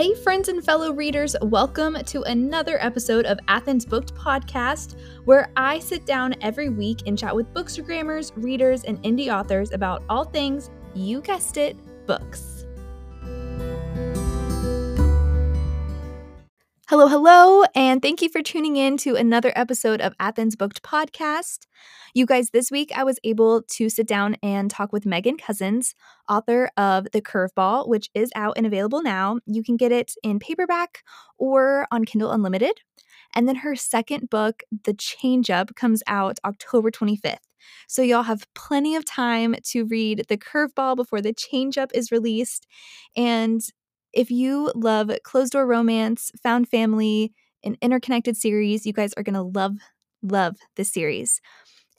Hey, friends and fellow readers, welcome to another episode of Athens Booked Podcast, where I sit down every week and chat with bookstagrammers, readers, and indie authors about all things, you guessed it, books. Hello, hello, and thank you for tuning in to another episode of Athens Booked Podcast. You guys, this week I was able to sit down and talk with Megan Cousins, author of The Curveball, which is out and available now. You can get it in paperback or on Kindle Unlimited. And then her second book, The Change Up, comes out October 25th. So y'all have plenty of time to read The Curveball before The Change Up is released. And if you love closed door romance, found family, an interconnected series, you guys are going to love, love this series.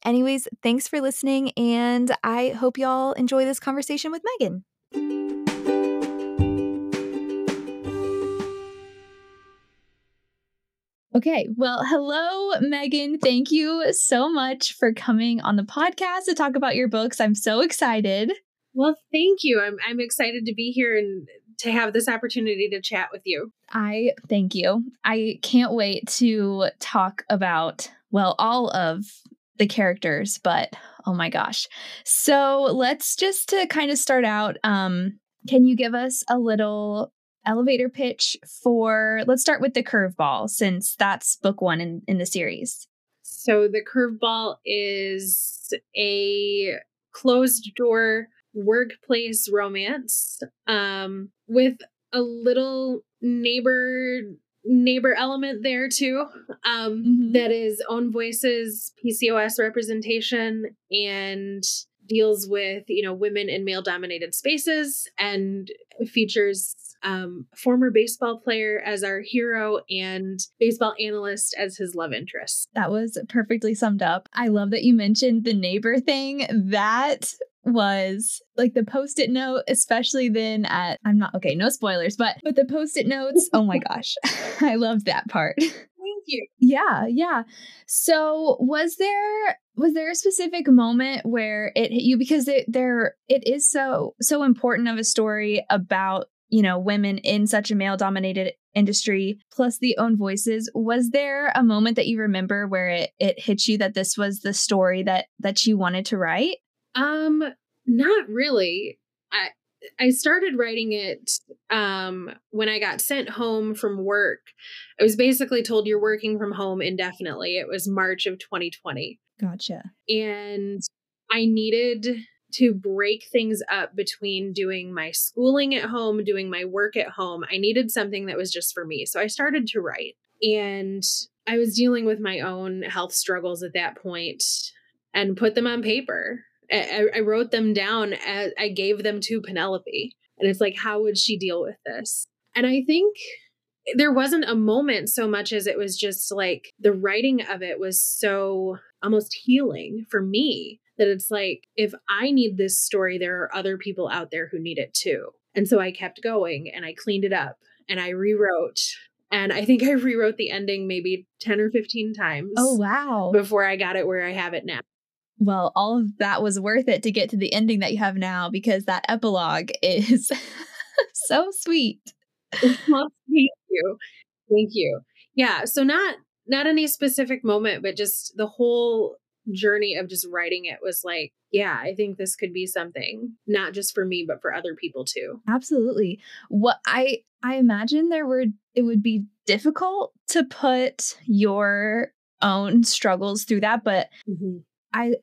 Anyways, thanks for listening, and I hope y'all enjoy this conversation with Megan. Okay, well, hello, Megan. Thank you so much for coming on the podcast to talk about your books. I'm so excited. Well, thank you. I'm I'm excited to be here and to have this opportunity to chat with you. I thank you. I can't wait to talk about, well, all of the characters, but oh my gosh. So let's just to kind of start out, um, can you give us a little elevator pitch for let's start with the curveball since that's book one in, in the series. So the curveball is a closed door workplace romance um, with a little neighbor neighbor element there too um, mm-hmm. that is own voices pcos representation and deals with you know women in male dominated spaces and features um, former baseball player as our hero and baseball analyst as his love interest. That was perfectly summed up. I love that you mentioned the neighbor thing. That was like the post-it note especially then at i'm not okay no spoilers but but the post-it notes oh my gosh i loved that part. Thank you. Yeah yeah. So was there was there a specific moment where it hit you? Because it there it is so so important of a story about you know women in such a male dominated industry plus the own voices. Was there a moment that you remember where it it hit you that this was the story that that you wanted to write um, not really. I I started writing it um when I got sent home from work. I was basically told you're working from home indefinitely. It was March of 2020. Gotcha. And I needed to break things up between doing my schooling at home, doing my work at home. I needed something that was just for me. So I started to write. And I was dealing with my own health struggles at that point and put them on paper I, I wrote them down. As, I gave them to Penelope, and it's like, how would she deal with this? And I think there wasn't a moment so much as it was just like the writing of it was so almost healing for me that it's like if I need this story, there are other people out there who need it too. And so I kept going and I cleaned it up and I rewrote. And I think I rewrote the ending maybe 10 or 15 times. Oh, wow. Before I got it where I have it now well, all of that was worth it to get to the ending that you have now because that epilogue is so sweet. Well, thank you. Thank you. Yeah. So not not any specific moment, but just the whole journey of just writing it was like, yeah, I think this could be something not just for me, but for other people too. Absolutely. What I I imagine there were it would be difficult to put your own struggles through that, but mm-hmm. I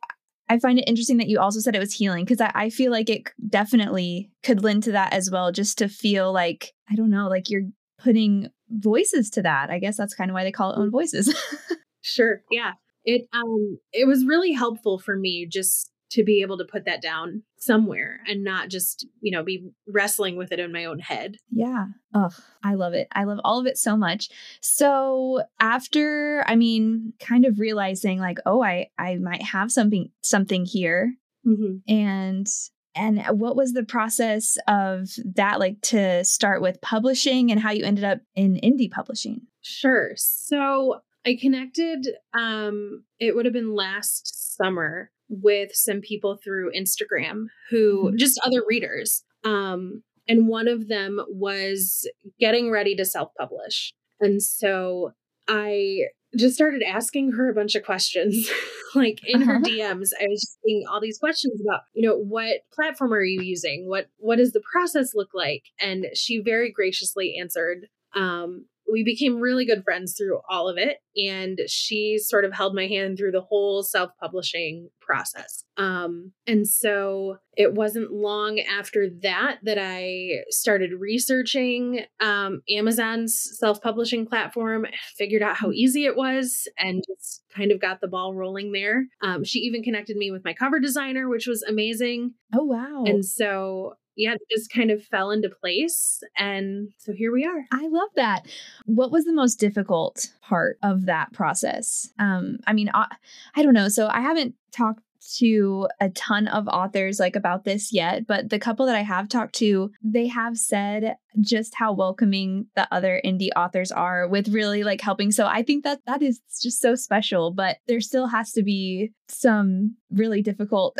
I find it interesting that you also said it was healing because I, I feel like it definitely could lend to that as well, just to feel like, I don't know, like you're putting voices to that. I guess that's kind of why they call it own voices. sure. Yeah. It um it was really helpful for me just to be able to put that down somewhere and not just, you know, be wrestling with it in my own head. Yeah. Oh, I love it. I love all of it so much. So, after I mean, kind of realizing like, oh, I I might have something something here. Mm-hmm. And and what was the process of that like to start with publishing and how you ended up in indie publishing? Sure. So, I connected um it would have been last summer with some people through Instagram who mm-hmm. just other readers. Um, And one of them was getting ready to self publish. And so I just started asking her a bunch of questions. like in her uh-huh. DMs, I was just seeing all these questions about, you know, what platform are you using? What what does the process look like? And she very graciously answered um, we became really good friends through all of it. And she sort of held my hand through the whole self publishing process. Um, and so it wasn't long after that that I started researching um, Amazon's self publishing platform, figured out how easy it was, and just kind of got the ball rolling there. Um, she even connected me with my cover designer, which was amazing. Oh, wow. And so yeah, it just kind of fell into place. And so here we are. I love that. What was the most difficult part of that process? Um, I mean, I, I don't know. So I haven't talked to a ton of authors like about this yet, but the couple that I have talked to, they have said just how welcoming the other indie authors are with really like helping. So I think that that is just so special, but there still has to be some really difficult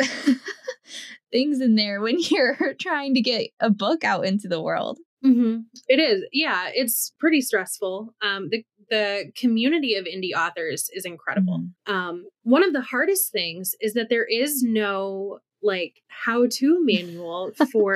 things in there when you're trying to get a book out into the world. Mm-hmm. It is, yeah. It's pretty stressful. Um, the the community of indie authors is incredible. Mm-hmm. Um, one of the hardest things is that there is no like how to manual for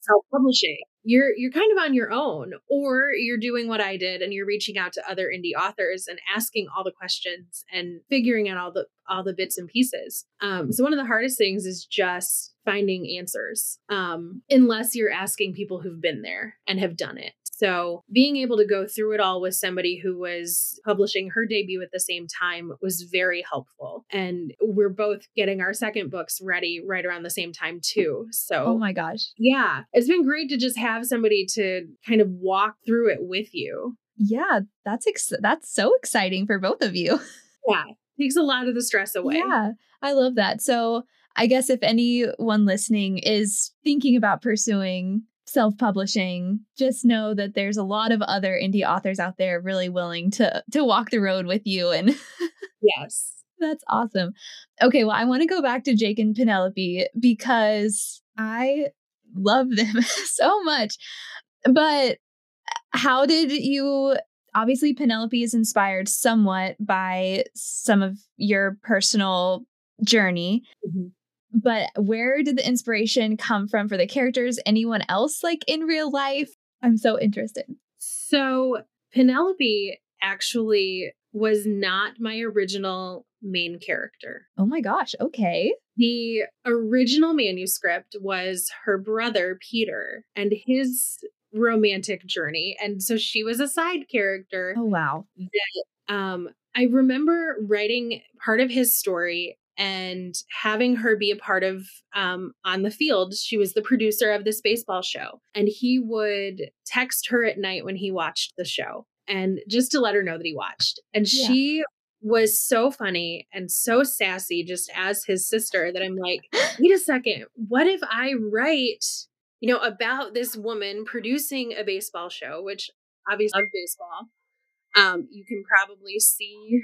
self publishing you're you're kind of on your own or you're doing what I did and you're reaching out to other indie authors and asking all the questions and figuring out all the all the bits and pieces. Um, so one of the hardest things is just finding answers um, unless you're asking people who've been there and have done it. So being able to go through it all with somebody who was publishing her debut at the same time was very helpful. And we're both getting our second books ready right around the same time too. Oh so Oh my gosh. Yeah, it's been great to just have somebody to kind of walk through it with you. Yeah, that's ex- that's so exciting for both of you. Yeah, takes a lot of the stress away. Yeah, I love that. So I guess if anyone listening is thinking about pursuing self publishing, just know that there's a lot of other indie authors out there really willing to to walk the road with you and Yes. That's awesome. Okay, well I want to go back to Jake and Penelope because I love them so much. But how did you obviously Penelope is inspired somewhat by some of your personal journey. Mm-hmm but where did the inspiration come from for the characters? Anyone else like in real life? I'm so interested. So, Penelope actually was not my original main character. Oh my gosh, okay. The original manuscript was her brother, Peter, and his romantic journey. And so she was a side character. Oh, wow. That, um, I remember writing part of his story and having her be a part of um, on the field. She was the producer of this baseball show, and he would text her at night when he watched the show, and just to let her know that he watched. And yeah. she was so funny and so sassy, just as his sister, that I'm like, wait a second, what if I write, you know, about this woman producing a baseball show, which obviously love baseball. Um, you can probably see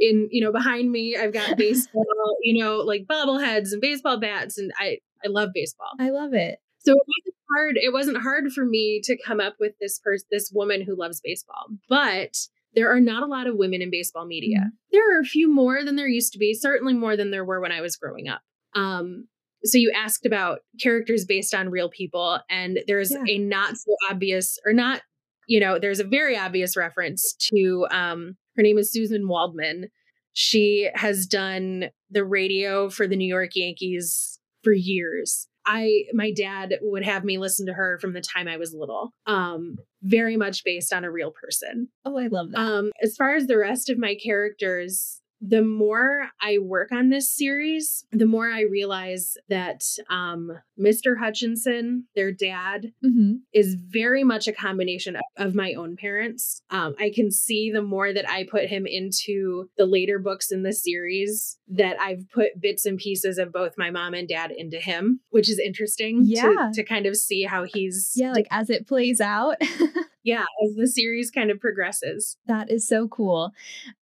in you know behind me i've got baseball you know like bobbleheads and baseball bats and i i love baseball i love it so it wasn't hard it wasn't hard for me to come up with this person this woman who loves baseball but there are not a lot of women in baseball media mm-hmm. there are a few more than there used to be certainly more than there were when i was growing up um so you asked about characters based on real people and there's yeah. a not so obvious or not you know there's a very obvious reference to um her name is Suzyn Waldman. She has done the radio for the New York Yankees for years. I my dad would have me listen to her from the time I was little. Um very much based on a real person. Oh, I love that. Um as far as the rest of my characters, the more I work on this series, the more I realize that um, Mr. Hutchinson, their dad, mm-hmm. is very much a combination of, of my own parents. Um, I can see the more that I put him into the later books in the series that I've put bits and pieces of both my mom and dad into him, which is interesting yeah. to, to kind of see how he's. Yeah, like as it plays out. yeah, as the series kind of progresses. That is so cool.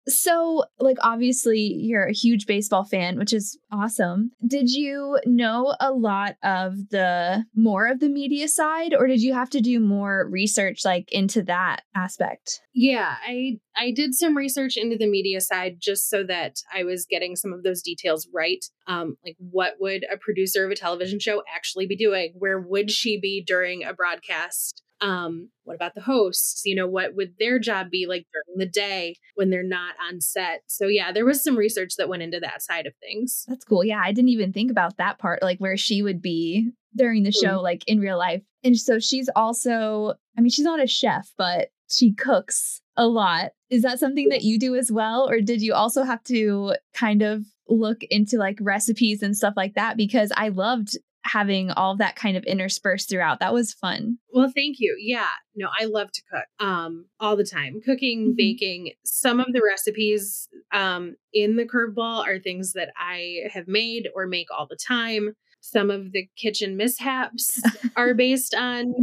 So, like, obviously, you're a huge baseball fan, which is awesome. Did you know a lot of the more of the media side, or did you have to do more research, like, into that aspect? Yeah, I I did some research into the media side just so that I was getting some of those details right. Um, like, what would a producer of a television show actually be doing? Where would she be during a broadcast? Um, what about the hosts? You know, what would their job be like during the day when they're not on set? So yeah, there was some research that went into that side of things. That's cool. Yeah, I didn't even think about that part, like where she would be during the show, mm-hmm. like in real life. And so she's also, I mean, she's not a chef, but she cooks a lot. Is that something that you do as well? Or did you also have to kind of look into like recipes and stuff like that? Because I loved having all that kind of interspersed throughout. That was fun. Well, thank you. Yeah. No, I love to cook um all the time. Cooking, mm-hmm. baking. Some of the recipes um in the curveball are things that I have made or make all the time. Some of the kitchen mishaps are based on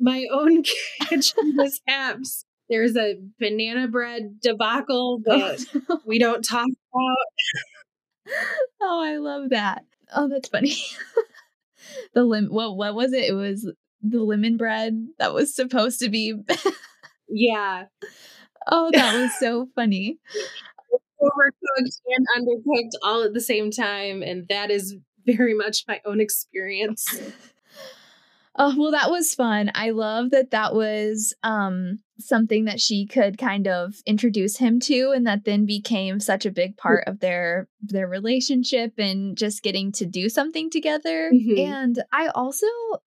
my own kitchen mishaps. There's a banana bread debacle oh, that oh, no. we don't talk about. oh, I love that. Oh, that's funny the lim what what was it? It was the lemon bread that was supposed to be Yeah. Oh, that was so funny. Overcooked and undercooked all at the same time. And that is very much my own experience. Oh, well, that was fun. I love that that was um, something that she could kind of introduce him to, and that then became such a big part of their their relationship and just getting to do something together. Mm-hmm. And I also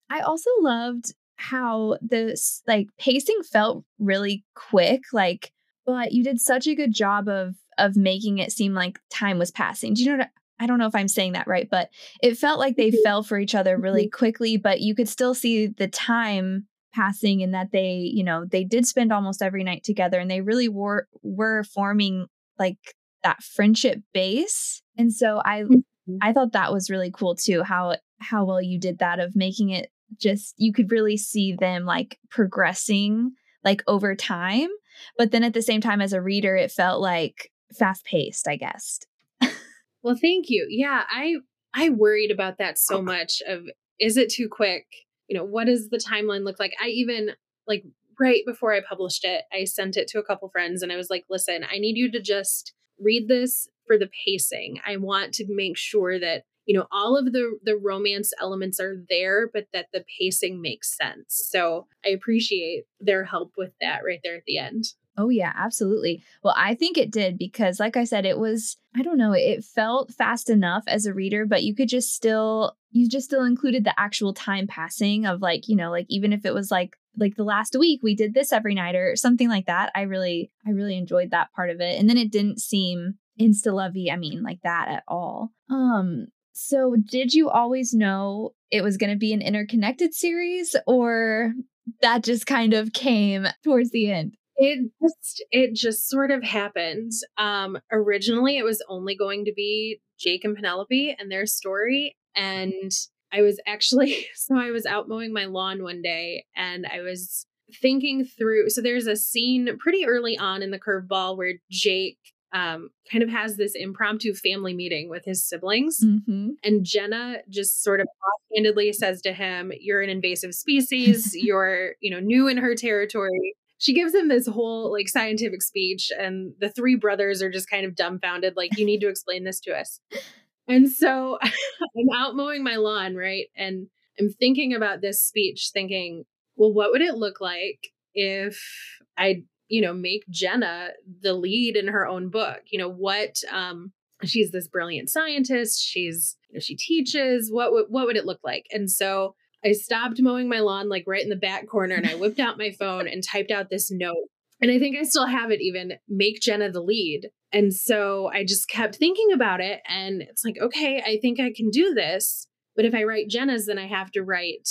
I also loved how this like pacing felt really quick, like, but you did such a good job of of making it seem like time was passing. Do you know what I don't know if I'm saying that right, but it felt like they mm-hmm. fell for each other really mm-hmm. quickly, but you could still see the time passing and that they, you know, they did spend almost every night together and they really were were forming like that friendship base. And so I mm-hmm. I thought that was really cool too how how well you did that of making it just you could really see them like progressing like over time, but then at the same time as a reader it felt like fast paced, I guess. Well, thank you. Yeah, I I worried about that so much of is it too quick? You know, what does the timeline look like? I even like right before I published it, I sent it to a couple friends and I was like, "Listen, I need you to just read this for the pacing. I want to make sure that you know all of the the romance elements are there but that the pacing makes sense so i appreciate their help with that right there at the end Oh, yeah, absolutely. Well, I think it did because, like I said, it was, I don't know, it felt fast enough as a reader, but you could just still, you just still included the actual time passing of like, you know, like even if it was like, like the last week we did this every night or something like that. I really, I really enjoyed that part of it. And then it didn't seem insta lovey, I mean, like that at all. Um, so did you always know it was going to be an interconnected series or that just kind of came towards the end? It just it just sort of happened. Um originally it was only going to be Jake and Penelope and their story and I was actually so I was out mowing my lawn one day and I was thinking through so there's a scene pretty early on in the curveball where Jake um, kind of has this impromptu family meeting with his siblings. Mm-hmm. And Jenna just sort of offhandedly says to him, You're an invasive species. You're, you know, new in her territory she gives him this whole like scientific speech and the three brothers are just kind of dumbfounded like you need to explain this to us and so i'm out mowing my lawn right? And i'm thinking about this speech thinking well what would it look like if i you know make jenna the lead in her own book? You know what um she's this brilliant scientist she's you know, she teaches. What would what would it look like? And so I stopped mowing my lawn like right in the back corner and I whipped out my phone and typed out this note. And I think I still have it even make Jenna the lead. And so I just kept thinking about it. And it's like, okay, I think I can do this. But if I write Jenna's, then I have to write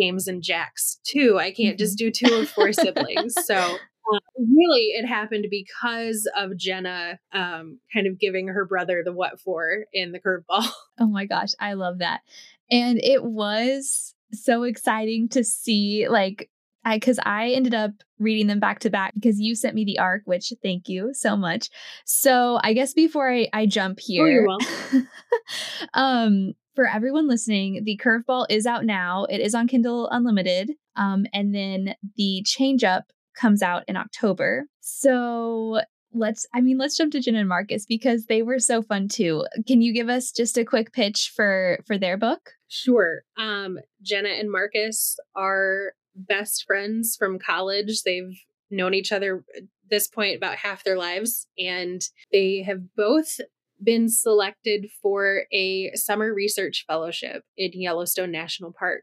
James and Jack's too. I can't just mm-hmm. do two of four siblings. So uh, really, it happened because of Jenna um, kind of giving her brother the what for in the curveball. Oh my gosh, I love that. And it was so exciting to see like because I, I, ended up reading them back to back because you sent me the arc, which thank you so much. So I guess before I, I jump here, oh, um, for everyone listening, the curveball is out now. It is on Kindle Unlimited. Um, and then the change up comes out in October. So let's I mean let's jump to Jenna and Marcus because they were so fun too. Can you give us just a quick pitch for for their book? Sure. Um Jenna and Marcus are best friends from college. They've known each other at this point about half their lives and they have both been selected for a summer research fellowship in Yellowstone National Park.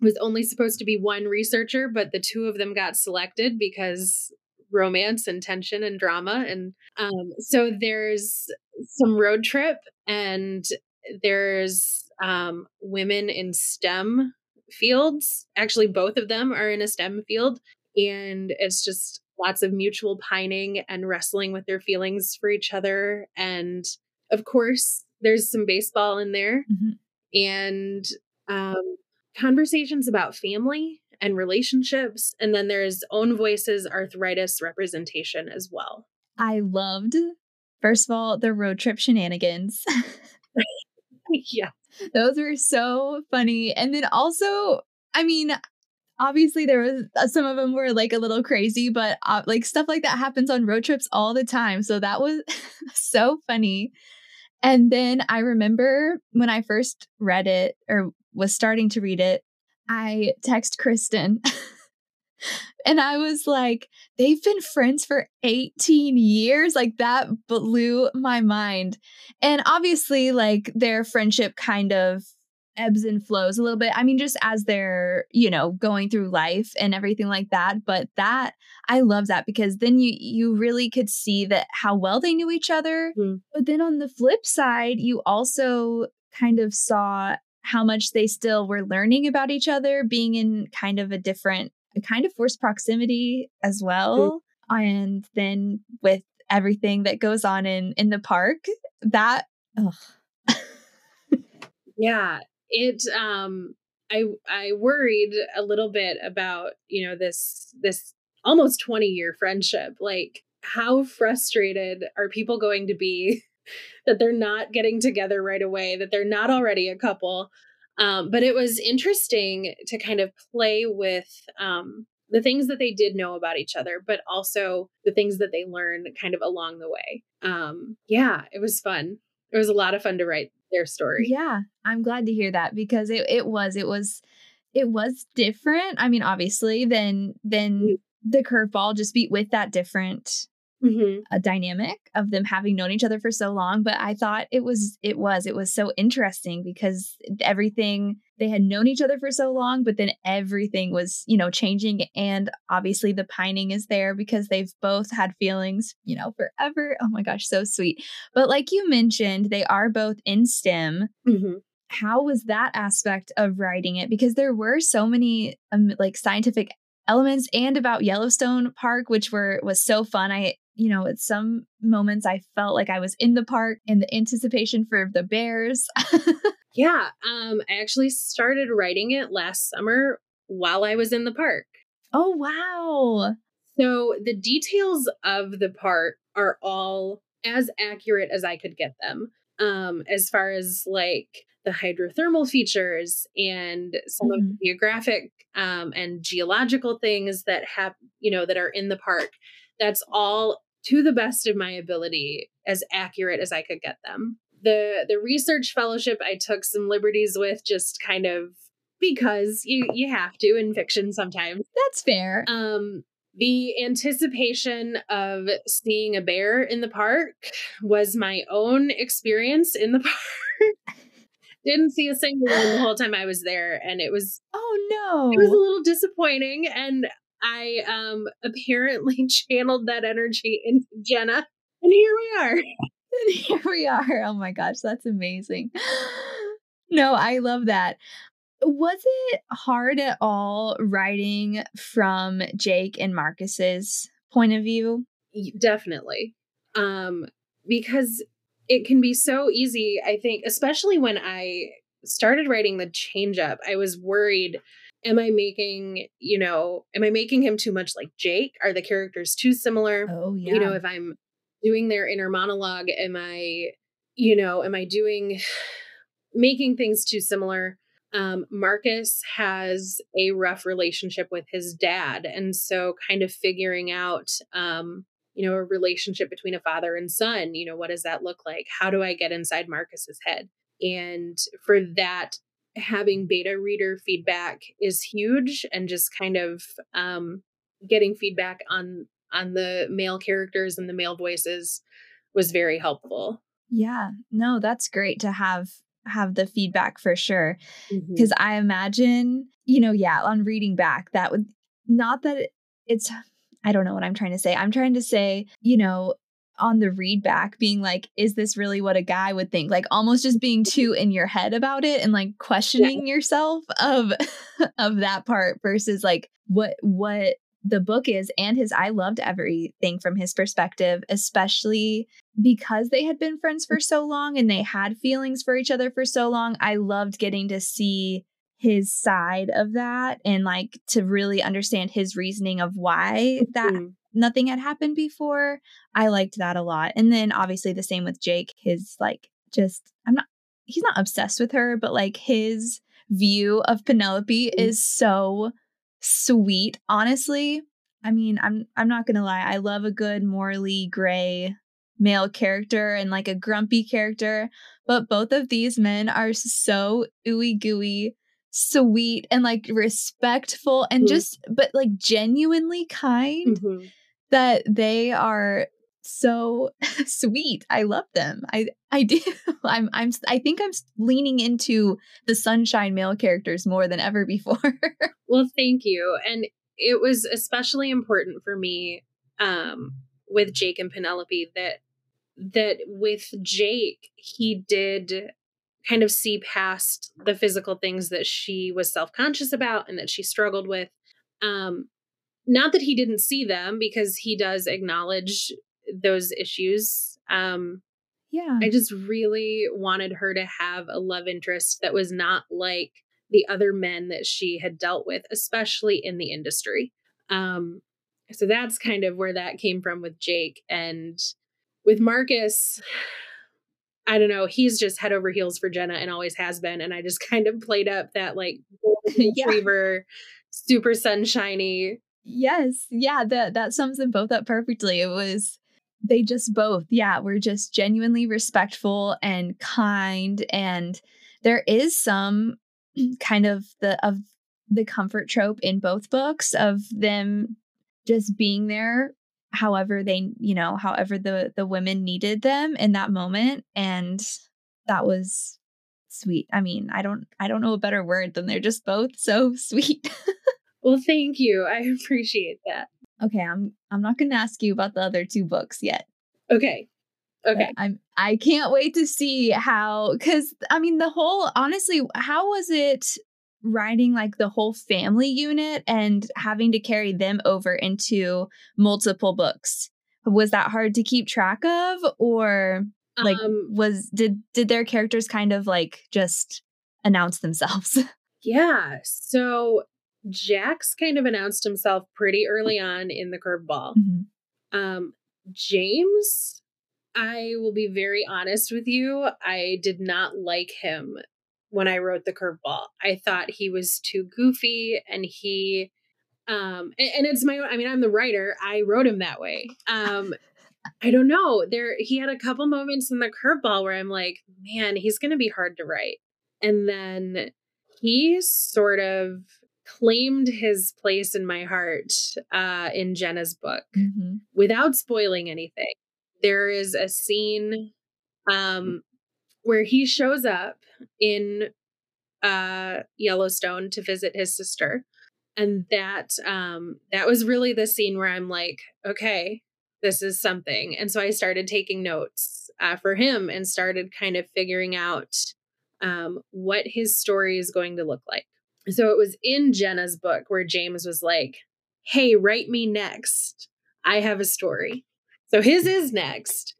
It was only supposed to be one researcher, but the two of them got selected because romance and tension and drama. And um, so there's some road trip and there's um, women in STEM fields. Actually, both of them are in a STEM field. And it's just lots of mutual pining and wrestling with their feelings for each other. And of course, there's some baseball in there mm-hmm. and um, conversations about family and relationships. And then there's own voices arthritis representation as well. I loved, first of all, the road trip shenanigans. yeah. Those were so funny. And then also, I mean, obviously there was uh, some of them were like a little crazy, but uh, like stuff like that happens on road trips all the time. So that was so funny. And then I remember when I first read it or was starting to read it, I text Kristen and I was like, they've been friends for 18 years. Like that blew my mind. And obviously, like their friendship kind of ebbs and flows a little bit. I mean, just as they're, you know, going through life and everything like that. But that I love that because then you you really could see that how well they knew each other. Mm. But then on the flip side, you also kind of saw how much they still were learning about each other, being in kind of a different, kind of forced proximity as well. Mm. And then with everything that goes on in in the park, that yeah, it um I I worried a little bit about, you know, this this almost 20 year friendship. Like how frustrated are people going to be that they're not getting together right away, that they're not already a couple. Um, but it was interesting to kind of play with um, the things that they did know about each other, but also the things that they learned kind of along the way. Um, yeah, it was fun. It was a lot of fun to write their story. Yeah, I'm glad to hear that because it, it was it was it was different. I mean, obviously, than than mm. the curveball, just be with that different mm-hmm. a dynamic of them having known each other for so long but i thought it was it was it was so interesting because everything they had known each other for so long but then everything was you know changing and obviously the pining is there because they've both had feelings you know forever. Oh my gosh so sweet. But like you mentioned they are both in stem. Mm-hmm. How was that aspect of writing it? Because there were so many um, like scientific elements and about Yellowstone Park which were was so fun. I you know, at some moments I felt like I was in the park in the anticipation for the bears. yeah. Um, I actually started writing it last summer while I was in the park. Oh, wow. So the details of the park are all as accurate as I could get them. Um, as far as like the hydrothermal features and some mm-hmm. of the geographic um, and geological things that have, you know, that are in the park. That's all to the best of my ability as accurate as I could get them. The the research fellowship I took some liberties with just kind of because you you have to in fiction sometimes. That's fair. Um the anticipation of seeing a bear in the park was my own experience in the park. Didn't see a single one the whole time I was there, and it was oh no, it was a little disappointing. And I um apparently channeled that energy into Jenna. And here we are. and here we are. Oh my gosh, that's amazing. No, I love that. Was it hard at all writing from Jake and Marcus's point of view? Definitely. Um because it can be so easy, I think, especially when I started writing the change up, I was worried am I making, you know, am I making him too much like Jake? Are the characters too similar? Oh, yeah. You know, if I'm doing their inner monologue, am I, you know, am I doing making things too similar? Um, Marcus has a rough relationship with his dad. And so, kind of figuring out, um, you know, a relationship between a father and son, you know, what does that look like? How do I get inside Marcus's head? And for that, having beta reader feedback is huge and just kind of um, getting feedback on on the male characters and the male voices was very helpful. Yeah. No that's great to have have the feedback for sure. Because mm-hmm. i imagine you know yeah on reading back that would not that it, it's i don't know what i'm trying to say. I'm trying to say you know on the read back being like is this really what a guy would think? Like almost just being too in your head about it and like questioning yeah. yourself of of that part versus like what what the book is and his I loved everything from his perspective especially because they had been friends for so long and they had feelings for each other for so long I loved getting to see his side of that and like to really understand his reasoning of why that mm-hmm nothing had happened before. I liked that a lot. And then obviously the same with Jake, his like just I'm not he's not obsessed with her, but like his view of Penelope mm-hmm. is so sweet. Honestly, I mean, I'm I'm not going to lie. I love a good morally gray male character and like a grumpy character, but both of these men are so ooey gooey sweet and like respectful and mm-hmm. just but like genuinely kind mm-hmm that they are so sweet. I love them. I I do. I'm I'm I think I'm leaning into the sunshine male characters more than ever before. well, thank you. And it was especially important for me um with Jake and Penelope that that with Jake he did kind of see past the physical things that she was self-conscious about and that she struggled with um not that he didn't see them because he does acknowledge those issues um yeah i just really wanted her to have a love interest that was not like the other men that she had dealt with especially in the industry um so that's kind of where that came from with jake and with marcus I don't know. He's just head over heels for Jenna and always has been. And I just kind of played up that like retriever, yeah. super sunshiny Yes. Yeah, that that sums them both up perfectly. It was they just both, yeah, were just genuinely respectful and kind and there is some kind of the of the comfort trope in both books of them just being there however they, you know, however the the women needed them in that moment and that was sweet. I mean, I don't I don't know a better word than they're just both so sweet. Well, thank you. I appreciate that. Okay, I'm I'm not going to ask you about the other two books yet. Okay. Okay. But I'm I can't wait to see how cuz I mean the whole honestly, how was it writing like the whole family unit and having to carry them over into multiple books? Was that hard to keep track of or like um, was did did their characters kind of like just announce themselves? Yeah. So Jax kind of announced himself pretty early on in the curveball. Mm-hmm. Um, James, I will be very honest with you, I did not like him when I wrote the curveball. I thought he was too goofy and he um and, and it's my I mean I'm the writer. I wrote him that way. Um I don't know. There he had a couple moments in the curveball where I'm like, man, he's going to be hard to write. And then he sort of claimed his place in my heart uh, in Jenna's book mm-hmm. without spoiling anything. There is a scene um, where he shows up in uh, Yellowstone to visit his sister. And that um, that was really the scene where I'm like, okay, this is something. And so I started taking notes uh, for him and started kind of figuring out um, what his story is going to look like. So it was in Jenna's book where James was like, Hey, write me next. I have a story. So his is next.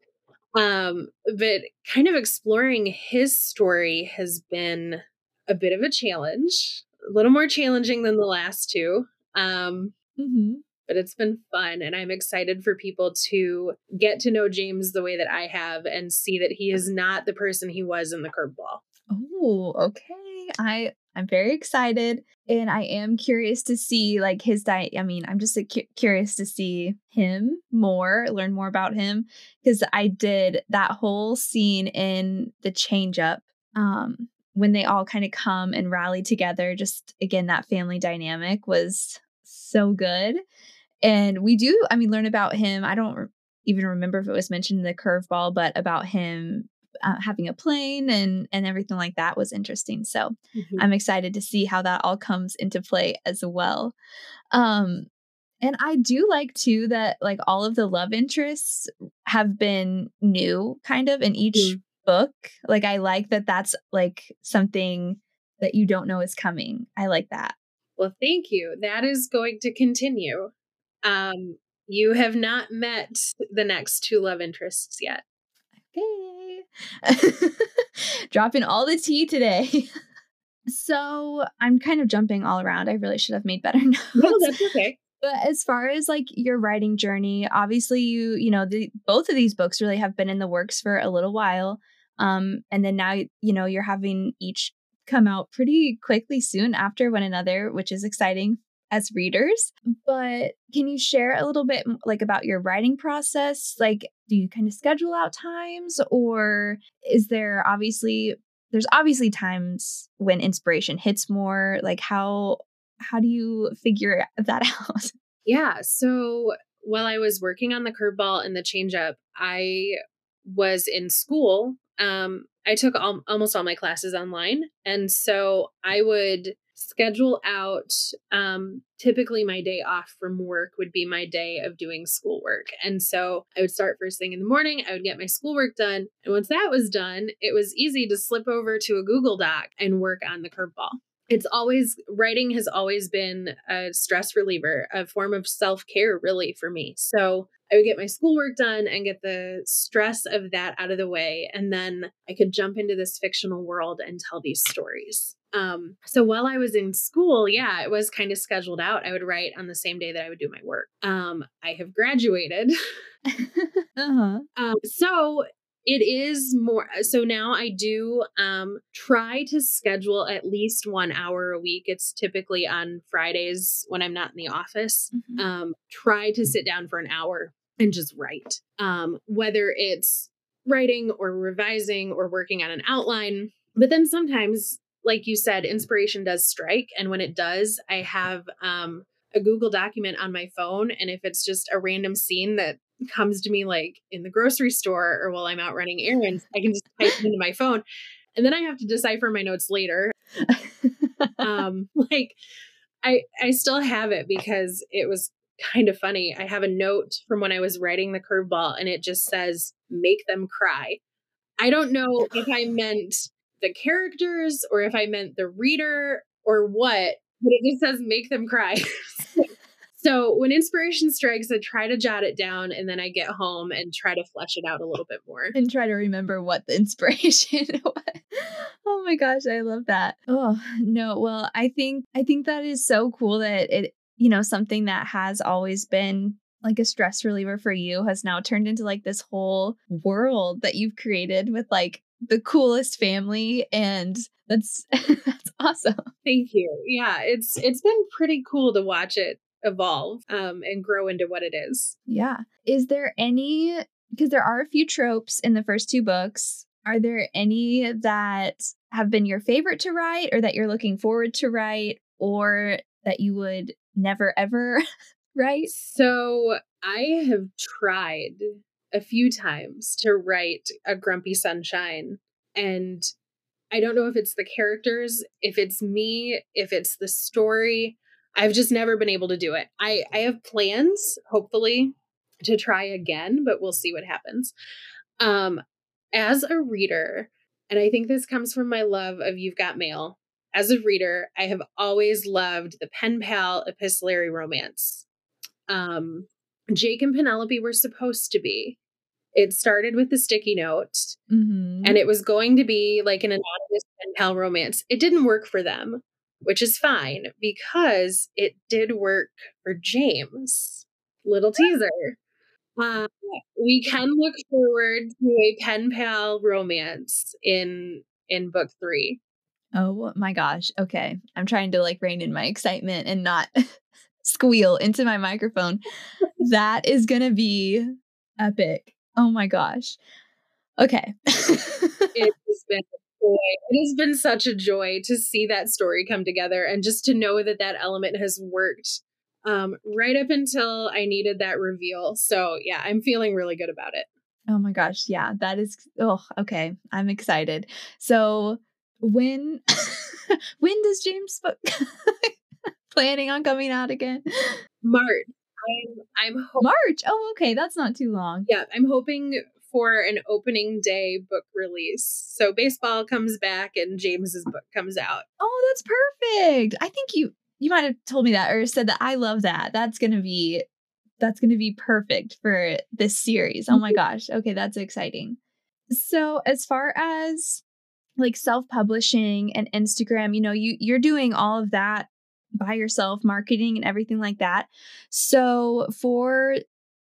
Um, but kind of exploring his story has been a bit of a challenge. a little more challenging than the last two. Um, mm-hmm. But it's been fun, and I'm excited for people to get to know James the way that I have and see that he is not the person he was in the curveball. Oh, okay. I I'm very excited and I am curious to see like his diet. I mean, I'm just cu- curious to see him more, learn more about him because I did that whole scene in the change up um when they all kind of come and rally together just again that family dynamic was so good and we do i mean learn about him i don't even remember if it was mentioned in the curveball but about him uh, having a plane and and everything like that was interesting. So mm-hmm. i'm excited to see how that all comes into play as well. Um and i do like too that like all of the love interests have been new kind of in each mm-hmm. book. Like i like that that's like something that you don't know is coming. I like that. Well thank you. That is going to continue. Um you have not met the next two love interests yet Dropping all the tea today. so I'm kind of jumping all around. I really should have made better notes. No, that's okay. But as far as like your writing journey, obviously you, you know, the both of these books really have been in the works for a little while. Um, and then now, you know, you're having each come out pretty quickly soon after one another, which is exciting as readers. But can you share a little bit like about your writing process? Like do you kind of schedule out times or is there obviously there's obviously times when inspiration hits more like how how do you figure that out? Yeah, so while I was working on the curveball and the change up, I was in school. Um, I took all, almost all my classes online. And so I would schedule out um, typically my day off from work would be my day of doing schoolwork and so i would start first thing in the morning i would get my schoolwork done and once that was done it was easy to slip over to a google doc and work on the curveball it's always writing has always been a stress reliever a form of self-care really for me so I would get my schoolwork done and get the stress of that out of the way. And then I could jump into this fictional world and tell these stories. Um, so while I was in school, yeah, it was kind of scheduled out. I would write on the same day that I would do my work. Um, I have graduated. uh-huh. um, so it is more so now i do um try to schedule at least one hour a week it's typically on fridays when i'm not in the office mm-hmm. um try to sit down for an hour and just write um whether it's writing or revising or working on an outline but then sometimes like you said, inspiration does strike. And when it does, I have um, a Google document on my phone. And if it's just a random scene that comes to me like in the grocery store or while I'm out running errands, I can just type it into my phone. And then I have to decipher my notes later. um, like I I still have it because it was kind of funny. I have a note from when I was writing the curveball and it just says, make them cry. I don't know if I meant the characters or if I meant the reader or what, but it just says make them cry. so when inspiration strikes, I try to jot it down and then I get home and try to flesh it out a little bit more. And try to remember what the inspiration was. oh my gosh, I love that. Oh, no. Well, I think I think that is so cool that it, you know, something that has always been like a stress reliever for you has now turned into like this whole world that you've created with like the coolest family and that's that's awesome. Thank you. Yeah, it's it's been pretty cool to watch it evolve um and grow into what it is. Yeah. Is there any because there are a few tropes in the first two books. Are there any that have been your favorite to write or that you're looking forward to write or that you would never ever write? So, I have tried a few times to write a grumpy sunshine and I don't know if it's the characters, if it's me, if it's the story. I've just never been able to do it. I I have plans, hopefully, to try again, but we'll see what happens. Um as a reader, and I think this comes from my love of You've Got Mail. As a reader, I have always loved the pen pal epistolary romance. Um Jake and Penelope were supposed to be. It started with the sticky note, mm-hmm. and it was going to be like an anonymous pen pal romance. It didn't work for them. which is fine because it did work for James. Little teaser. Uh, we can look forward to a pen pal romance in in book three. Oh my gosh. Okay. I'm trying to like rein in my excitement and not squeal into my microphone. that is going to be epic. Oh my gosh. Okay. it has been joy. It has been such a joy to see that story come together and just to know that that element has worked um, right up until I needed that reveal. So yeah, I'm feeling really good about it. Oh my gosh. Yeah, that is. Oh, okay. I'm excited. So when when does James book planning on coming out again? March. I'm I'm ho- March. Oh, okay, that's not too long. Yeah, I'm hoping for an opening day book release. So baseball comes back and James's book comes out. Oh, that's perfect. I think you you might have told me that or said that. I love that. That's going to be that's going to be perfect for this series. Oh my mm-hmm. gosh. Okay, that's exciting. So, as far as like self-publishing and Instagram, you know, you you're doing all of that by yourself, marketing and everything like that. So, for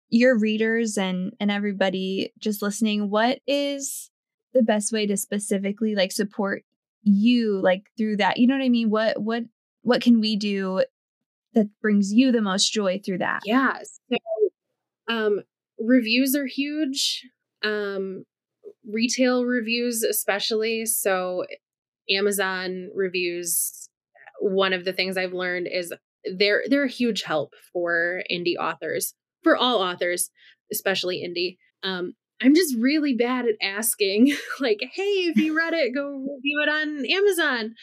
your readers and and everybody just listening, what is the best way to specifically like support you like through that? You know what I mean? What what what can we do that brings you the most joy through that? Yeah. So um reviews are huge. Um retail reviews especially. So Amazon reviews one of the things I've learned is they're they're a huge help for indie authors, for all authors, especially indie. Um, I'm just really bad at asking, like, hey, if you read it, go review it on Amazon.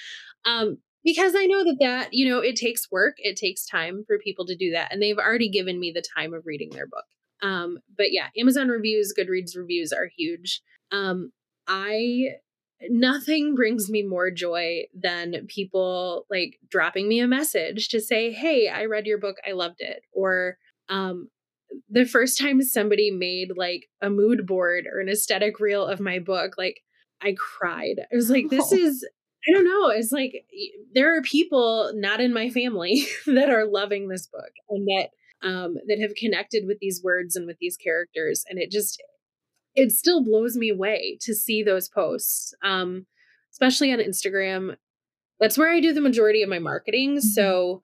Um, because I know that that, you know, it takes work, it takes time for people to do that. And they've already given me the time of reading their book. Um, but yeah, Amazon reviews, Goodreads reviews are huge. Um, I nothing brings me more joy than people like dropping me a message to say, "Hey, I read your book, I loved it," or um, the first time somebody made like a mood board or an aesthetic reel of my book, like I cried. I was like, "This oh. is." I don't know. It's like there are people not in my family that are loving this book and that um, that have connected with these words and with these characters, and it just it still blows me away to see those posts, um, especially on Instagram. That's where I do the majority of my marketing. Mm-hmm. So,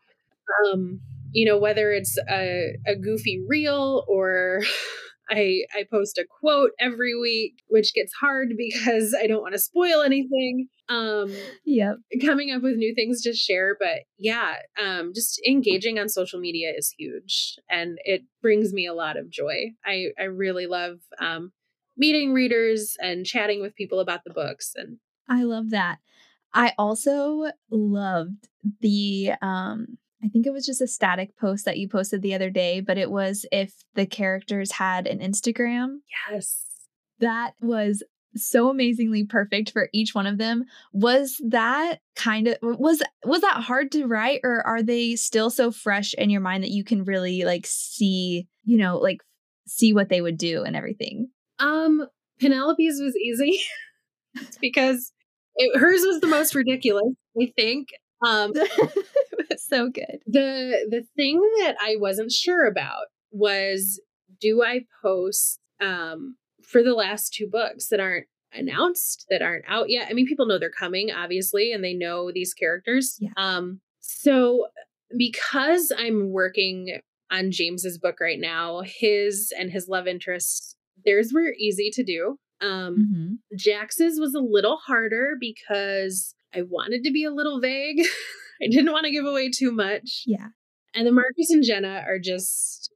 um, you know, whether it's a, a goofy reel or I I post a quote every week, which gets hard because I don't want to spoil anything. Um yeah. Coming up with new things to share. But yeah, um just engaging on social media is huge and it brings me a lot of joy. I I really love um meeting readers and chatting with people about the books and I love that. I also loved the um I think it was just a static post that you posted the other day, but it was if the characters had an Instagram. Yes. That was so amazingly perfect for each one of them. Was that kind of was was that hard to write or are they still so fresh in your mind that you can really like see, you know, like see what they would do and everything? Um, Penelope's was easy because it, hers was the most ridiculous. I think. Um, so good. The the thing that I wasn't sure about was do I post um for the last two books that aren't announced that aren't out yet. I mean, people know they're coming, obviously, and they know these characters. Yeah. Um, so because I'm working on James's book right now, his and his love interests theirs were easy to do. Um, mm-hmm. Jax's was a little harder because I wanted to be a little vague. I didn't want to give away too much. Yeah. And the Marcus and Jenna are just,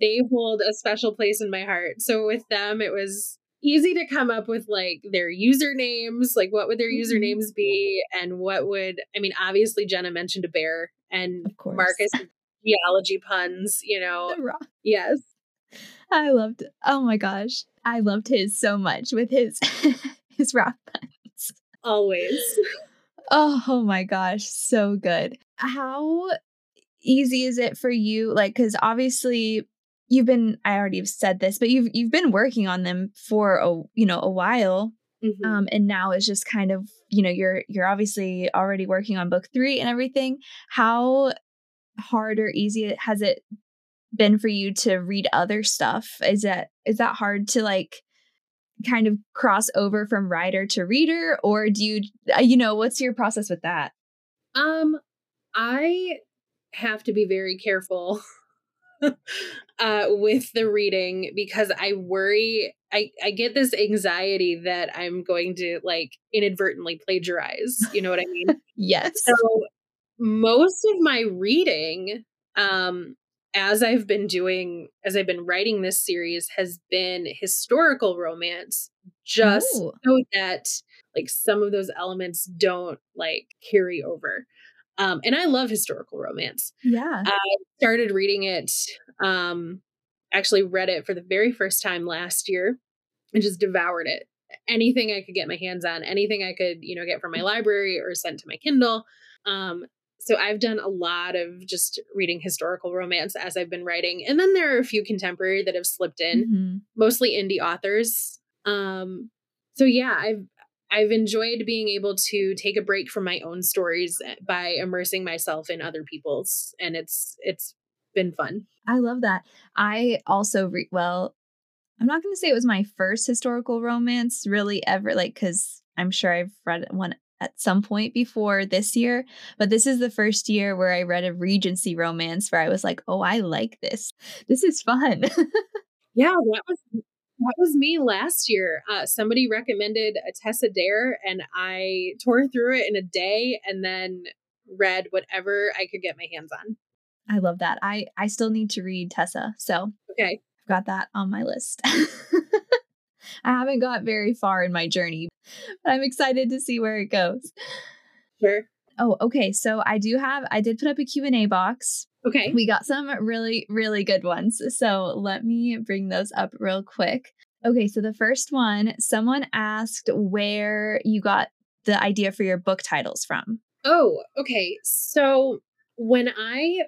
they hold a special place in my heart. So with them, it was easy to come up with like their usernames, like what would their mm-hmm. usernames be, and what would, I mean, obviously, Jenna mentioned a bear, and Marcus geology puns, you know. Yes. I loved Oh my gosh. I loved his so much with his his rock puns. Always. Oh, oh my gosh, so good. How easy is it for you like cuz obviously you've been I already said this, but you've you've been working on them for a you know, a while. Mm-hmm. Um, and now it's just kind of you know you're you're obviously already working on book three and everything. How hard or easy has it been for you to read other stuff? Is that is that hard to like kind of cross over from writer to reader, or do you uh, you know what's your process with that? Um, I have to be very careful uh, with the reading because I worry. I, I get this anxiety that I'm going to like inadvertently plagiarize. You know what I mean? yes. So most of my reading, um, as I've been doing, as I've been writing this series, has been historical romance, just Ooh. so that like some of those elements don't like carry over. Um, and I love historical romance. Yeah. I started reading it, um, actually read it for the very first time last year and just devoured it. Anything I could get my hands on, anything I could, you know, get from my library or sent to my Kindle. Um, so I've done a lot of just reading historical romance as I've been writing. And then there are a few contemporary that have slipped in, mm-hmm. mostly indie authors. Um, so yeah, I've I've enjoyed being able to take a break from my own stories eh, by immersing myself in other people's and it's it's been fun. I love that. I also re- well, I'm not going to say it was my first historical romance really ever like cuz I'm sure I've read one at some point before this year, but this is the first year where I read a Regency romance where I was like, "Oh, I like this. This is fun." yeah, that was that was me last year. Uh, somebody recommended a Tessa Dare, and I tore through it in a day, and then read whatever I could get my hands on. I love that. I I still need to read Tessa, so okay, I've got that on my list. I haven't got very far in my journey, but I'm excited to see where it goes. Sure. Oh, okay. So I do have I did put up a Q&A box Okay. We got some really, really good ones. So let me bring those up real quick. Okay, so the first one, someone asked where you got the idea for your book titles from. Oh, okay. So when I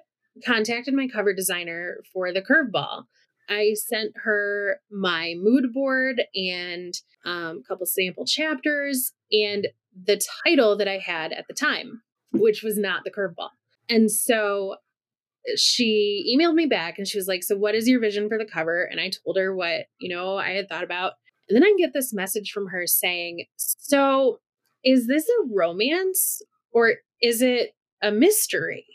contacted my cover designer for the curveball, I sent her my mood board and um, a couple sample chapters and the title that I had at the time, which was not the curveball. And so she emailed me back and she was like, So, what is your vision for the cover? And I told her what, you know, I had thought about. And then I get this message from her saying, So, is this a romance or is it a mystery?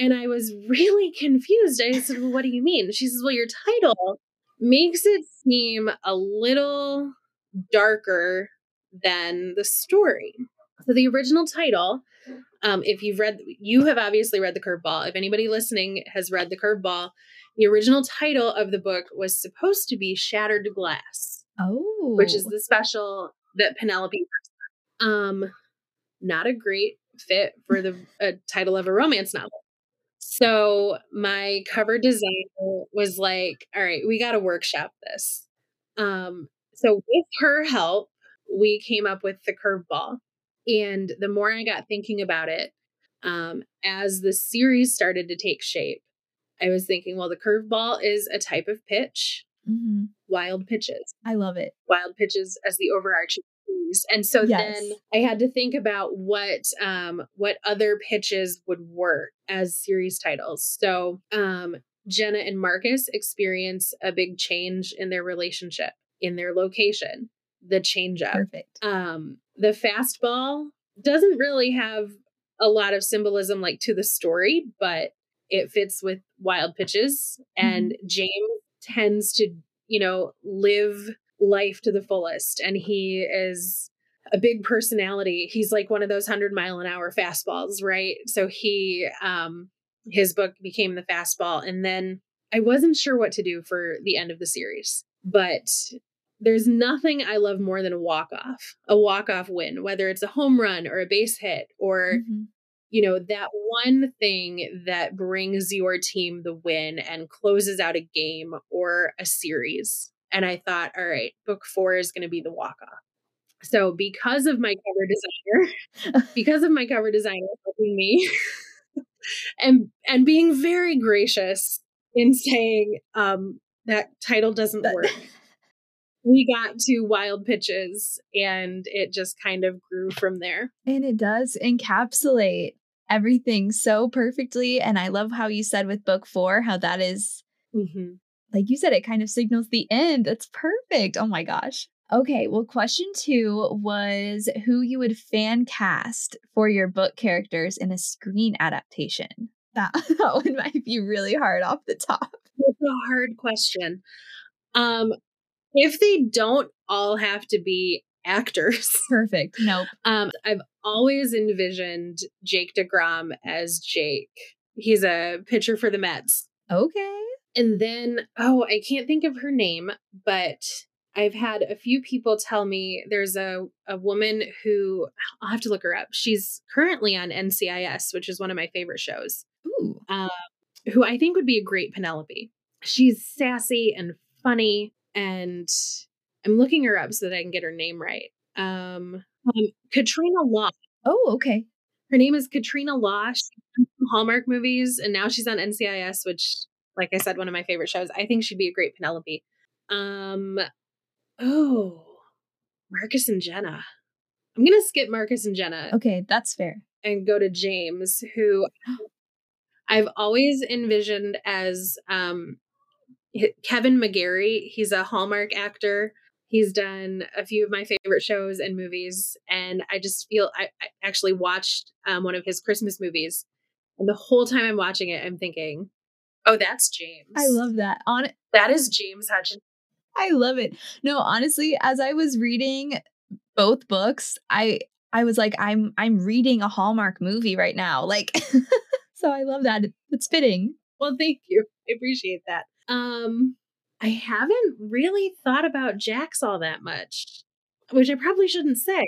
And I was really confused. I said, Well, what do you mean? She says, Well, your title makes it seem a little darker than the story. So, the original title um, if you've read, you have obviously read The Curveball. If anybody listening has read The Curveball, the original title of the book was supposed to be Shattered Glass. Oh. Which is the special that Penelope um not a great fit for the uh, title of a romance novel. So my cover designer was like, "All right, we got to workshop this." Um so with her help, we came up with the curveball. And the more I got thinking about it, um, as the series started to take shape, I was thinking, well, the curveball is a type of pitch, mm-hmm. wild pitches. I love it. Wild pitches as the overarching series. And so yes. then I had to think about what um, what other pitches would work as series titles. So um, Jenna and Marcus experience a big change in their relationship, in their location, the change up. Perfect. Um, the fastball doesn't really have a lot of symbolism like to the story, but it fits with wild pitches. And mm-hmm. James tends to, you know, live life to the fullest. And he is a big personality. He's like one of those 100 mile an hour fastballs, right? So he, um, his book became the fastball. And then I wasn't sure what to do for the end of the series, but there's nothing I love more than a walk off, a walk off win, whether it's a home run or a base hit or, mm-hmm. you know, that one thing that brings your team the win and closes out a game or a series. And I thought, all right, book four is going to be the walk off. So because of my cover designer, because of my cover designer helping me and and being very gracious in saying um that title doesn't work we got to wild pitches and it just kind of grew from there. And it does encapsulate everything so perfectly. And I love how you said with book four, how that is, Mm-hmm. Like you said, it kind of signals the end. That's perfect. Oh my gosh. Okay, well, question two was who you would fan cast for your book characters in a screen adaptation. That, that one might be really hard off the top. It's a hard question. Um, if they don't all have to be actors, Perfect. Nope. um, I've always envisioned Jake DeGrom as Jake. He's a pitcher for the Mets. Okay. And then, oh, I can't think of her name, but I've had a few people tell me there's a, a woman who I'll have to look her up. She's currently on NCIS, which is one of my favorite shows, Ooh. who I think would be a great Penelope. She's sassy and funny, and I'm looking her up so that I can get her name right. Um, um Katrina Law. Oh, okay. Her name is Katrina Law. She's Hallmark movies, and now she's on NCIS, which, like I said, one of my favorite shows. I think she'd be a great Penelope. Um, oh, Marcus and Jenna. I'm gonna skip Marcus and Jenna Okay, that's fair. and go to James, who I've always envisioned as um, Kevin McGarry. He's a Hallmark actor. He's done a few of my favorite shows and movies, and I just feel I, I actually watched um, one of his Christmas movies, and the whole time I'm watching it, I'm thinking, "Oh, that's James. I love that. On that is James Hutchins." I love it. No, honestly, as I was reading both books, I I was like, I'm I'm reading a Hallmark movie right now. Like so I love that. It's fitting. Well, thank you. I appreciate that. Um, I haven't really thought about Jax all that much, which I probably shouldn't say.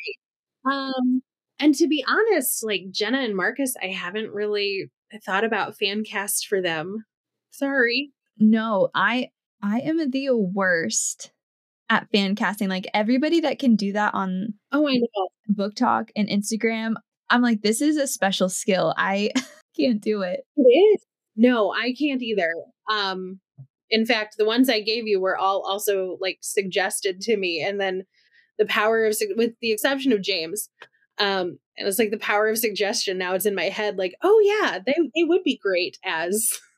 Um, and to be honest, like Jenna and Marcus, I haven't really thought about fan cast for them. Sorry. No, I I am the worst at fan casting. Like everybody that can do that on Oh, I know. BookTok and Instagram, I'm like, this is a special skill. I can't do it. It is. No, I can't either. Um, in fact, the ones I gave you were all also like suggested to me, and then the power of, with the exception of James, um, and it's like the power of suggestion. Now it's in my head, like, oh yeah, they they would be great as.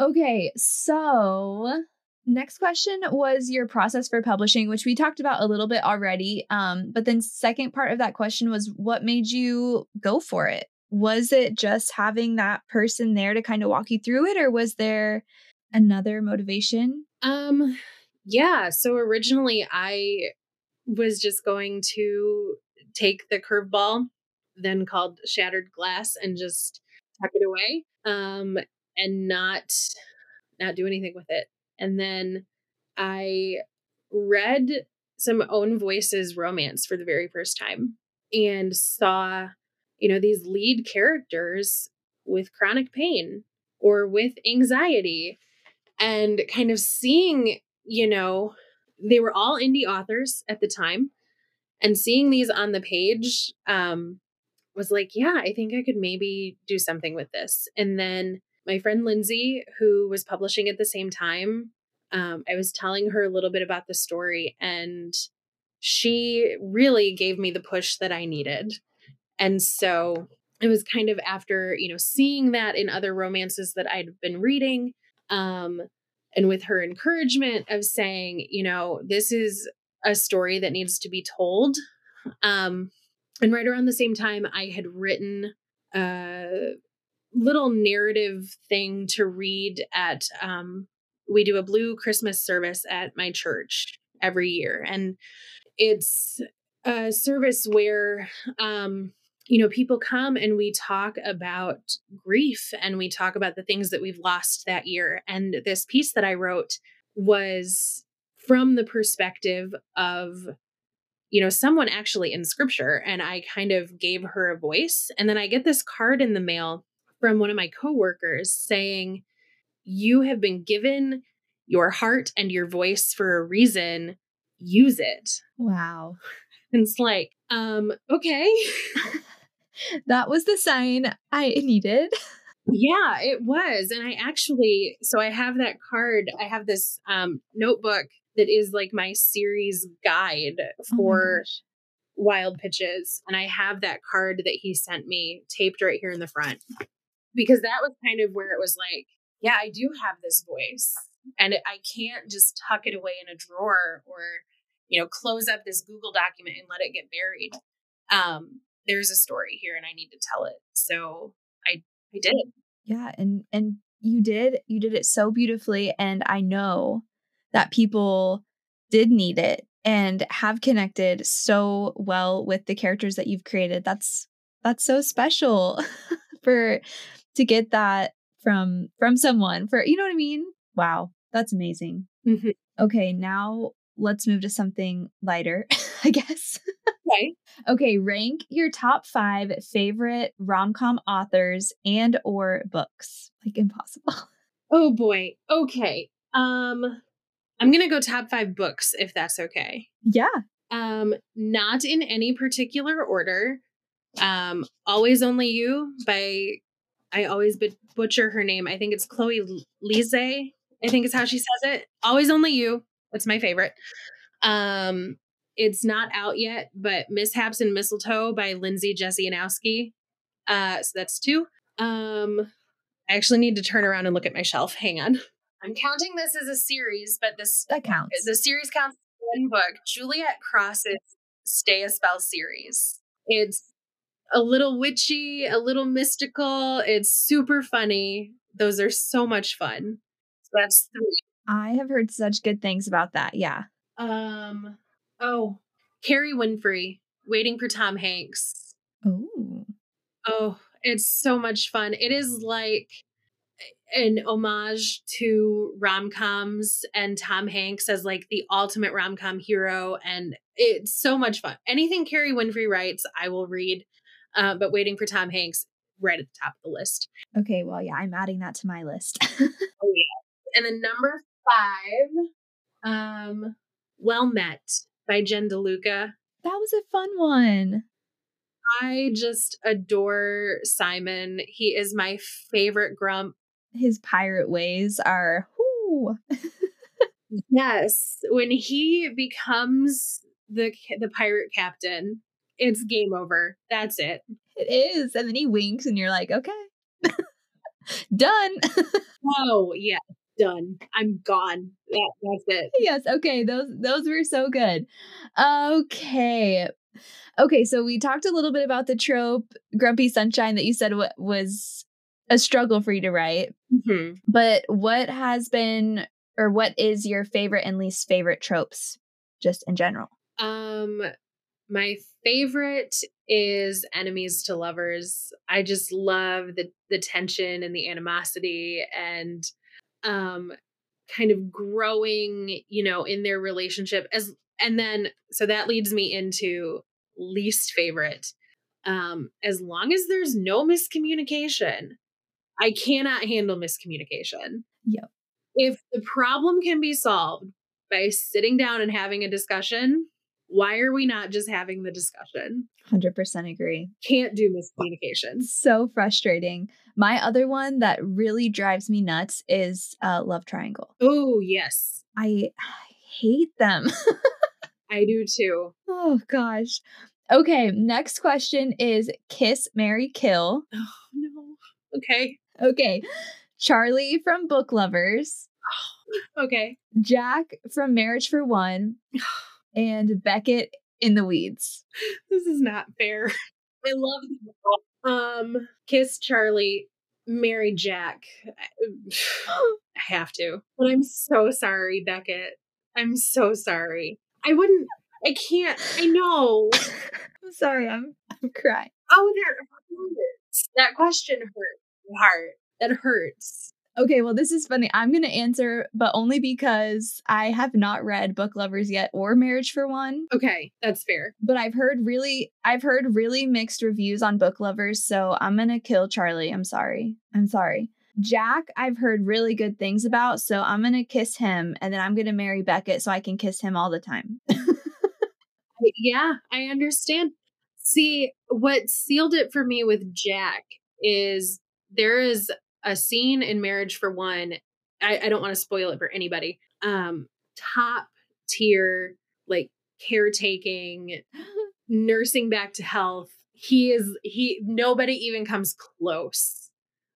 Okay, so next question was your process for publishing, which we talked about a little bit already. Um, but then second part of that question was what made you go for it? Was it just having that person there to kind of walk you through it, or was there another motivation? Um, yeah. So originally, I was just going to take the curveball, then called Shattered Glass, and just tuck it away, um, and not not do anything with it. And then I read some own voices romance for the very first time and saw, you know, these lead characters with chronic pain or with anxiety and kind of seeing, you know, they were all indie authors at the time and seeing these on the page um was like, yeah, I think I could maybe do something with this. And then my friend Lindsay, who was publishing at the same time, um, I was telling her a little bit about the story, and she really gave me the push that I needed. And so it was kind of after, you know, seeing that in other romances that I'd been reading, um, and with her encouragement of saying, you know, this is a story that needs to be told. Um, and right around the same time, I had written a little narrative thing to read at um, we do a blue christmas service at my church every year. And it's a service where um, you know people come and we talk about grief and we talk about the things that we've lost that year. And this piece that i wrote was from the perspective of you know someone actually in scripture and i kind of gave her a voice. And then i get this card in the mail from one of my coworkers saying you have been given your heart and your voice for a reason use it Wow. and it's like um okay that was the sign I needed. Yeah, it was. And I actually, so I have that card. I have this um, notebook that is like my series guide Oh for gosh. wild pitches. And I have that card that he sent me taped right here in the front because that was kind of where it was like, yeah, I do have this voice and I can't just tuck it away in a drawer or, you know, close up this Google document and let it get buried. Um, there's a story here and I need to tell it. So I, I did. Yeah, and and you did you did it so beautifully and I know that people did need it and have connected so well with the characters that you've created. That's that's so special for to get that from from someone for you know what I mean? Wow, that's amazing. Mhm. Okay, now let's move to something lighter, I guess. Okay. Okay, rank your top 5 favorite rom-com authors and or books. Like impossible. Oh boy. Okay. Um, I'm gonna go top five books if that's okay. Yeah. Um, not in any particular order. Um, Always Only You by I always but- butcher her name. I think it's Chloe L- Liese. I think is how she says it. Always Only You. That's my favorite. Um, it's not out yet, but Mishaps and Mistletoe by Lindsay Jessianowski. Uh, so that's two. Um, I actually need to turn around and look at my shelf. Hang on. I'm counting this as a series, but this That counts. the series counts as one book. Juliette Cross's Stay a Spell series. It's a little witchy, a little mystical. It's super funny. Those are so much fun. So that's three. I have heard such good things about that. Yeah. Um. Oh, Kerry Winfrey, Waiting for Tom Hanks. Oh. Oh, it's so much fun. It is like an homage to rom coms and Tom Hanks as like the ultimate rom com hero. And it's so much fun. Anything Kerry Winfrey writes, I will read. Uh, but Waiting for Tom Hanks, right at the top of the list. Okay, well, yeah, I'm adding that to my list. oh, yeah. And then number five, um, Well Met by Jen DeLuca. that was a fun one. I just adore Simon. He is my favorite grump. His pirate ways are whoo. Yes, when he becomes the the pirate captain, it's game over. That's it. It is. And then he winks and you're like, okay. Done. Oh yeah, done. I'm gone. That, that's it. yes, okay. Those those were so good. Okay. Okay, so we talked a little bit about the trope Grumpy Sunshine that you said wa- was a struggle for you to write. Mhm. But what has been or what is your favorite and least favorite tropes just in general? Um, my favorite is enemies to lovers. I just love the the tension and the animosity and um kind of growing, you know, in their relationship as and then so that leads me into least favorite. Um as long as there's no miscommunication, I cannot handle miscommunication. Yep. If the problem can be solved by sitting down and having a discussion, why are we not just having the discussion? 100% agree. Can't do miscommunication. So frustrating. My other one that really drives me nuts is uh, Love Triangle. Oh, yes. I, I hate them. I do too. oh gosh. Okay, next question is Kiss, Marry, Kill. Oh, no. Okay. Okay. Charlie from Book Lovers, Okay. Jack from Marriage for One, and Beckett in the Weeds. This is not fair. I love them. Um, Kiss Charlie, marry Jack. I have to. But I'm so sorry, Beckett. I'm so sorry. I wouldn't I can't. I know. I'm sorry, I'm I'm crying. Oh, that hurts. That question hurt. my Heart. That hurts. Okay, well, this is funny. I'm going to answer, but only because I have not read Book Lovers yet or Marriage for One. Okay, that's fair. But I've heard really, I've heard really mixed reviews on Book Lovers, so I'm going to kill Charlie. I'm sorry. I'm sorry. Jack, I've heard really good things about, so I'm going to kiss him and then I'm going to marry Beckett so I can kiss him all the time. Yeah, I understand. See, what sealed it for me with Jack is there is a scene in Marriage for One. I, I don't want to spoil it for anybody. Um, top tier, like caretaking, nursing back to health. He is he nobody even comes close.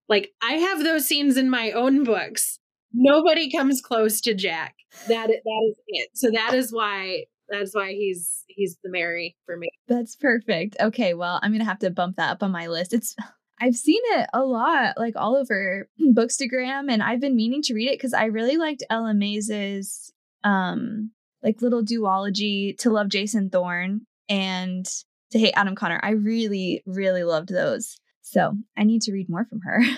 Like I have those scenes in my own books. Nobody comes close to Jack. That that is it. So that is why that's why he's he's the marry for me. That's perfect. Okay, well, I'm gonna have to bump that up on my list. It's I've seen it a lot, like all over Bookstagram, and I've been meaning to read it because I really liked Ella Maise's um like little duology to love Jason Thorne and to hate Adam Connor. I really, really loved those. So I need to read more from her.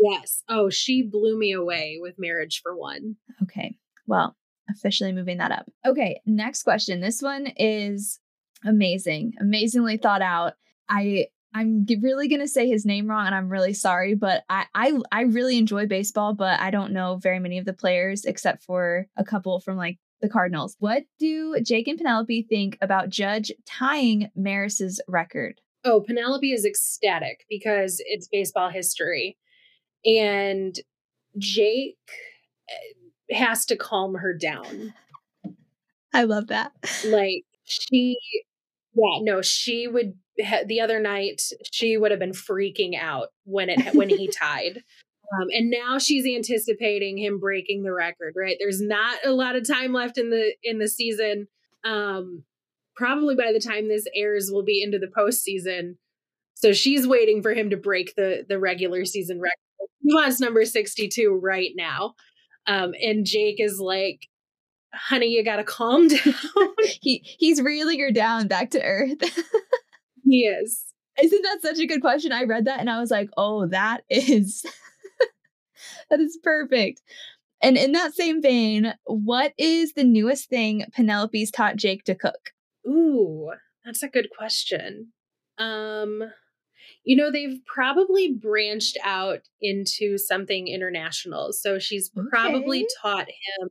Yes. Oh, she blew me away with Marriage for One. Okay. Well, officially moving that up. Okay. Next question. This one is amazing, amazingly thought out. I I'm really gonna say his name wrong, and I'm really sorry, but I, I I really enjoy baseball, but I don't know very many of the players except for a couple from like the Cardinals. What do Jake and Penelope think about Judge tying Maris's record? Oh, Penelope is ecstatic because it's baseball history. And Jake eh, has to calm her down. I love that. Like, she, yeah, no, she would, the other night, she would have been freaking out when it, when he tied. Um, and now she's anticipating him breaking the record, right? There's not a lot of time left in the in the season. Um, probably by the time this airs, we'll be into the postseason. So she's waiting for him to break the the regular season record. He wants number 62 right now. Um, and Jake is like, honey, you gotta calm down. he he's reeling her down back to earth. he is. Isn't that such a good question? I read that and I was like, oh, that is that is perfect. And in that same vein, what is the newest thing Penelope's taught Jake to cook? Ooh, that's a good question. Um, you know, they've probably branched out into something international. So she's okay. probably taught him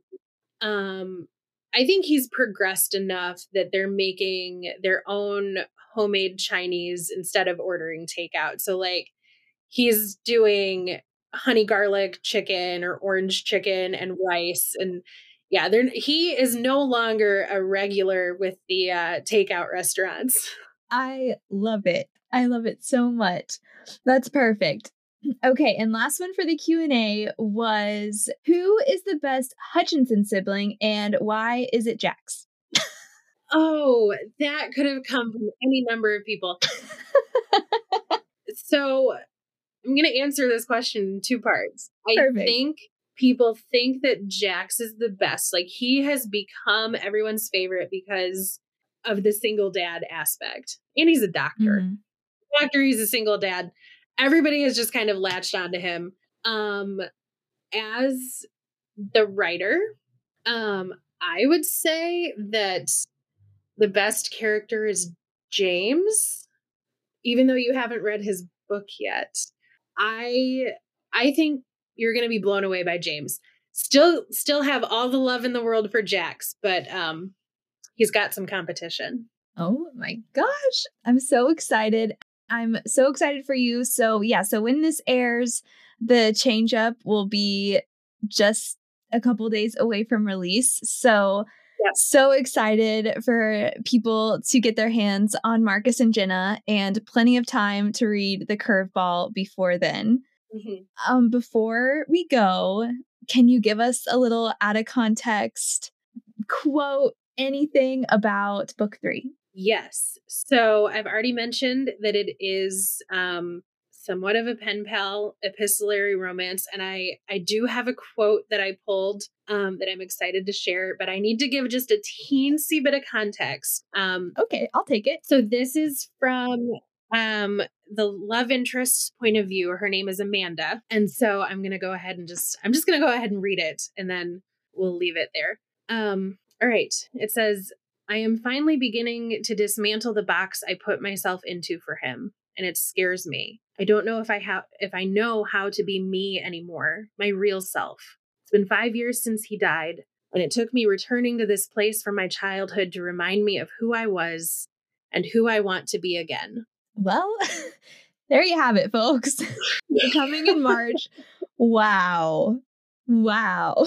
um I think he's progressed enough that they're making their own homemade Chinese instead of ordering takeout. So like he's doing honey garlic chicken or orange chicken and rice and yeah they he is no longer a regular with the uh, takeout restaurants. I love it. I love it so much. That's perfect okay and last one for the q&a was who is the best hutchinson sibling and why is it jax oh that could have come from any number of people so I'm going to answer this question in two parts. Perfect. I think people think that Jax is the best. Like he has become everyone's favorite because of the single dad aspect. And he's a doctor. Mm-hmm. Doctor, he's a single dad. Everybody has just kind of latched onto him. Um as the writer, um I would say that the best character is James, even though you haven't read his book yet. I I think you're going to be blown away by James. Still still have all the love in the world for Jax, but um he's got some competition. Oh my gosh. I'm so excited. I'm so excited for you. So, yeah, so when this airs, the change up will be just a couple days away from release. So, Yep. So excited for people to get their hands on Marcus and Jenna and plenty of time to read the curveball before then. Mm-hmm. Um, before we go, can you give us a little out of context quote anything about book three? Yes. So I've already mentioned that it is um, somewhat of a pen pal epistolary romance and i i do have a quote that i pulled um, that i'm excited to share but i need to give just a teensy bit of context um, okay i'll take it. so this is from um the love interest's point of view. Her name is amanda and so i'm gonna go ahead and just i'm just gonna go ahead and read it and then we'll leave it there. Um all right. It says I am finally beginning to dismantle the box I put myself into for him, and it scares me. I don't know if I have if I know how to be me anymore, my real self. It's been 5 years since he died, and it took me returning to this place from my childhood to remind me of who I was and who I want to be again. Well, there you have it, folks. Coming in March. Wow. Wow.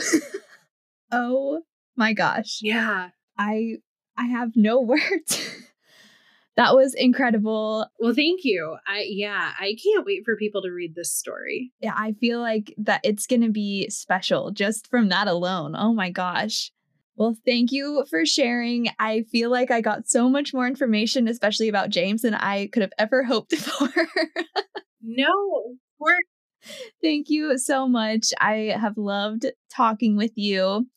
oh my gosh. Yeah. I I have no words. that was incredible. Well, thank you. I yeah, I can't wait for people to read this story. Yeah, I feel like that it's going to be special just from that alone. Oh my gosh. Well, thank you for sharing. I feel like I got so much more information, especially about James, than I could have ever hoped for. no, we're Thank you so much. I have loved talking with you.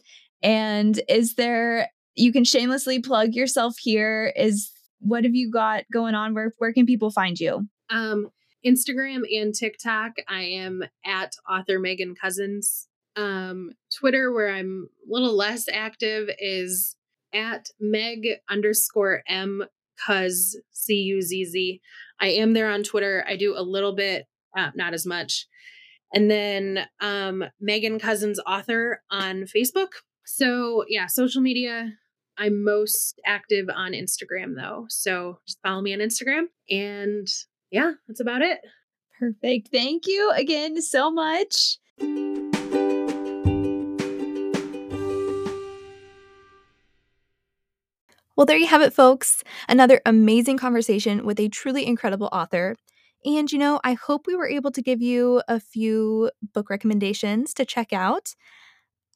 And is there you can shamelessly plug yourself here is what have you got going on where where can people find you? Um Instagram and TikTok I am at author Megan Cousins. Um Twitter where I'm a little less active is at Meg underscore M Cuz C U Z Z. I am there on Twitter. I do a little bit, uh, not as much. And then um, Megan Cousins author on Facebook. So yeah, social media. I'm most active on Instagram though. So just follow me on Instagram. And yeah, that's about it. Perfect. Thank you again so much. Well, there you have it, folks. Another amazing conversation with a truly incredible author. And, you know, I hope we were able to give you a few book recommendations to check out.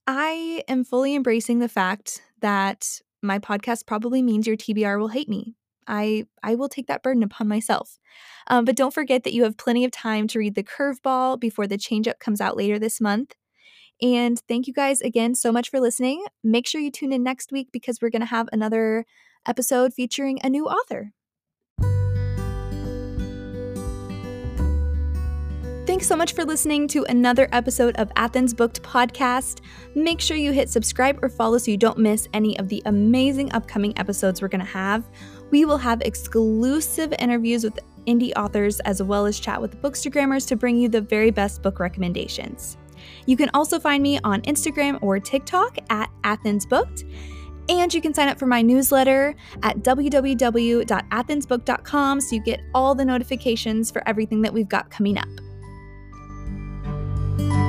I am fully embracing the fact that my podcast probably means your TBR will hate me. I, I will take that burden upon myself. Um, but don't forget that you have plenty of time to read The Curveball before the change up comes out later this month. And thank you guys again so much for listening. Make sure you tune in next week because we're going to have another episode featuring a new author. Thanks so much for listening to another episode of Athens Booked Podcast. Make sure you hit subscribe or follow so you don't miss any of the amazing upcoming episodes we're going to have. We will have exclusive interviews with indie authors as well as chat with bookstagrammers to bring you the very best book recommendations. You can also find me on Instagram or TikTok at Athens Booked. And you can sign up for my newsletter at www.athensbooked.com so you get all the notifications for everything that we've got coming up. Thank you.